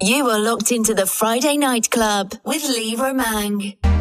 You are locked into the Friday Night Club with Lee Romang.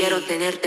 quiero tener